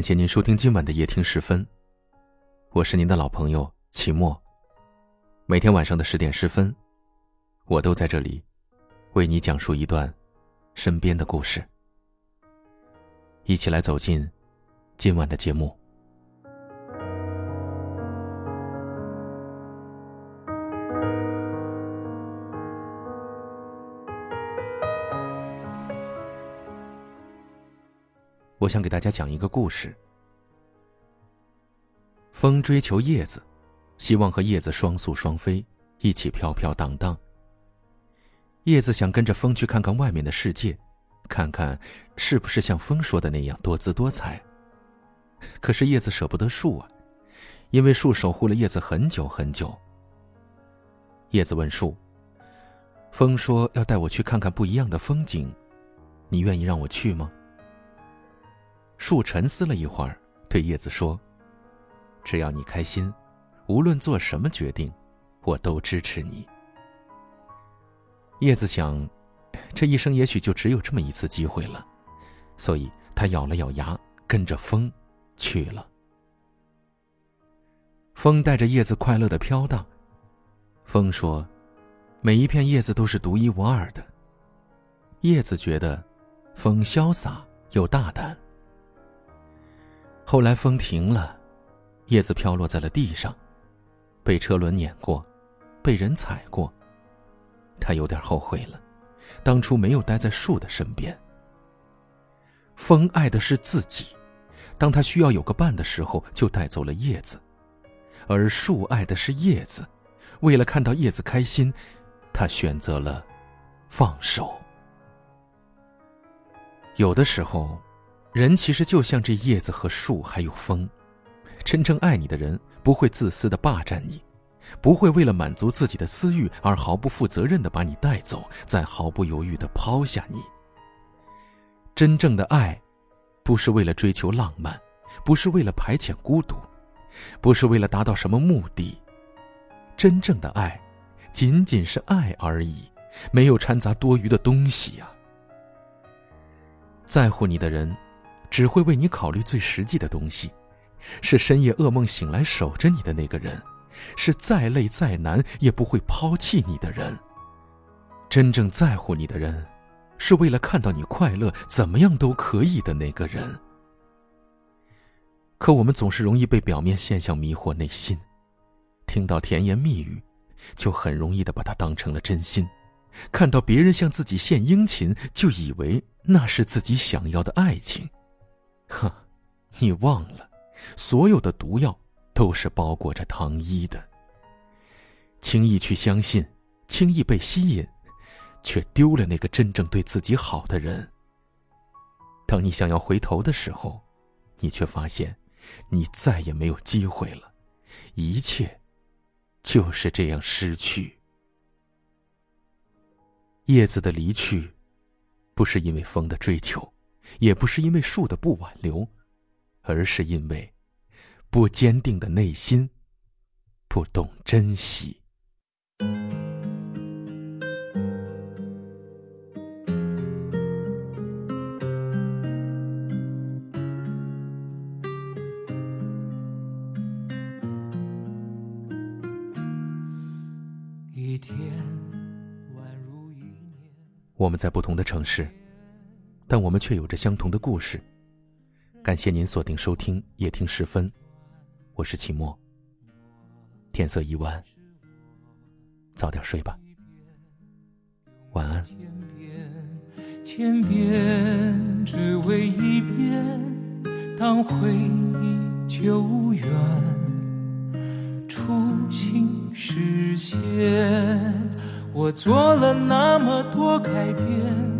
感谢您收听今晚的夜听十分，我是您的老朋友齐墨。每天晚上的十点十分，我都在这里，为你讲述一段身边的故事。一起来走进今晚的节目。我想给大家讲一个故事。风追求叶子，希望和叶子双宿双飞，一起飘飘荡荡。叶子想跟着风去看看外面的世界，看看是不是像风说的那样多姿多彩。可是叶子舍不得树啊，因为树守护了叶子很久很久。叶子问树：“风说要带我去看看不一样的风景，你愿意让我去吗？”树沉思了一会儿，对叶子说：“只要你开心，无论做什么决定，我都支持你。”叶子想，这一生也许就只有这么一次机会了，所以他咬了咬牙，跟着风去了。风带着叶子快乐的飘荡。风说：“每一片叶子都是独一无二的。”叶子觉得，风潇洒又大胆。后来风停了，叶子飘落在了地上，被车轮碾过，被人踩过。他有点后悔了，当初没有待在树的身边。风爱的是自己，当他需要有个伴的时候，就带走了叶子；而树爱的是叶子，为了看到叶子开心，他选择了放手。有的时候。人其实就像这叶子和树，还有风。真正爱你的人，不会自私的霸占你，不会为了满足自己的私欲而毫不负责任的把你带走，再毫不犹豫的抛下你。真正的爱，不是为了追求浪漫，不是为了排遣孤独，不是为了达到什么目的。真正的爱，仅仅是爱而已，没有掺杂多余的东西呀。在乎你的人。只会为你考虑最实际的东西，是深夜噩梦醒来守着你的那个人，是再累再难也不会抛弃你的人。真正在乎你的人，是为了看到你快乐，怎么样都可以的那个人。可我们总是容易被表面现象迷惑内心，听到甜言蜜语，就很容易的把它当成了真心；看到别人向自己献殷勤，就以为那是自己想要的爱情。哈，你忘了，所有的毒药都是包裹着糖衣的。轻易去相信，轻易被吸引，却丢了那个真正对自己好的人。当你想要回头的时候，你却发现，你再也没有机会了，一切就是这样失去。叶子的离去，不是因为风的追求。也不是因为树的不挽留，而是因为不坚定的内心，不懂珍惜。一天宛如一年，我们在不同的城市。但我们却有着相同的故事。感谢您锁定收听夜听时分，我是齐墨。天色已晚，早点睡吧，晚安。千遍只为一遍，当回忆久远，初心实现，我做了那么多改变。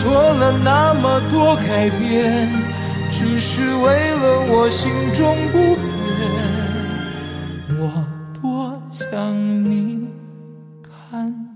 做了那么多改变只是为了我心中不变。我多想你看。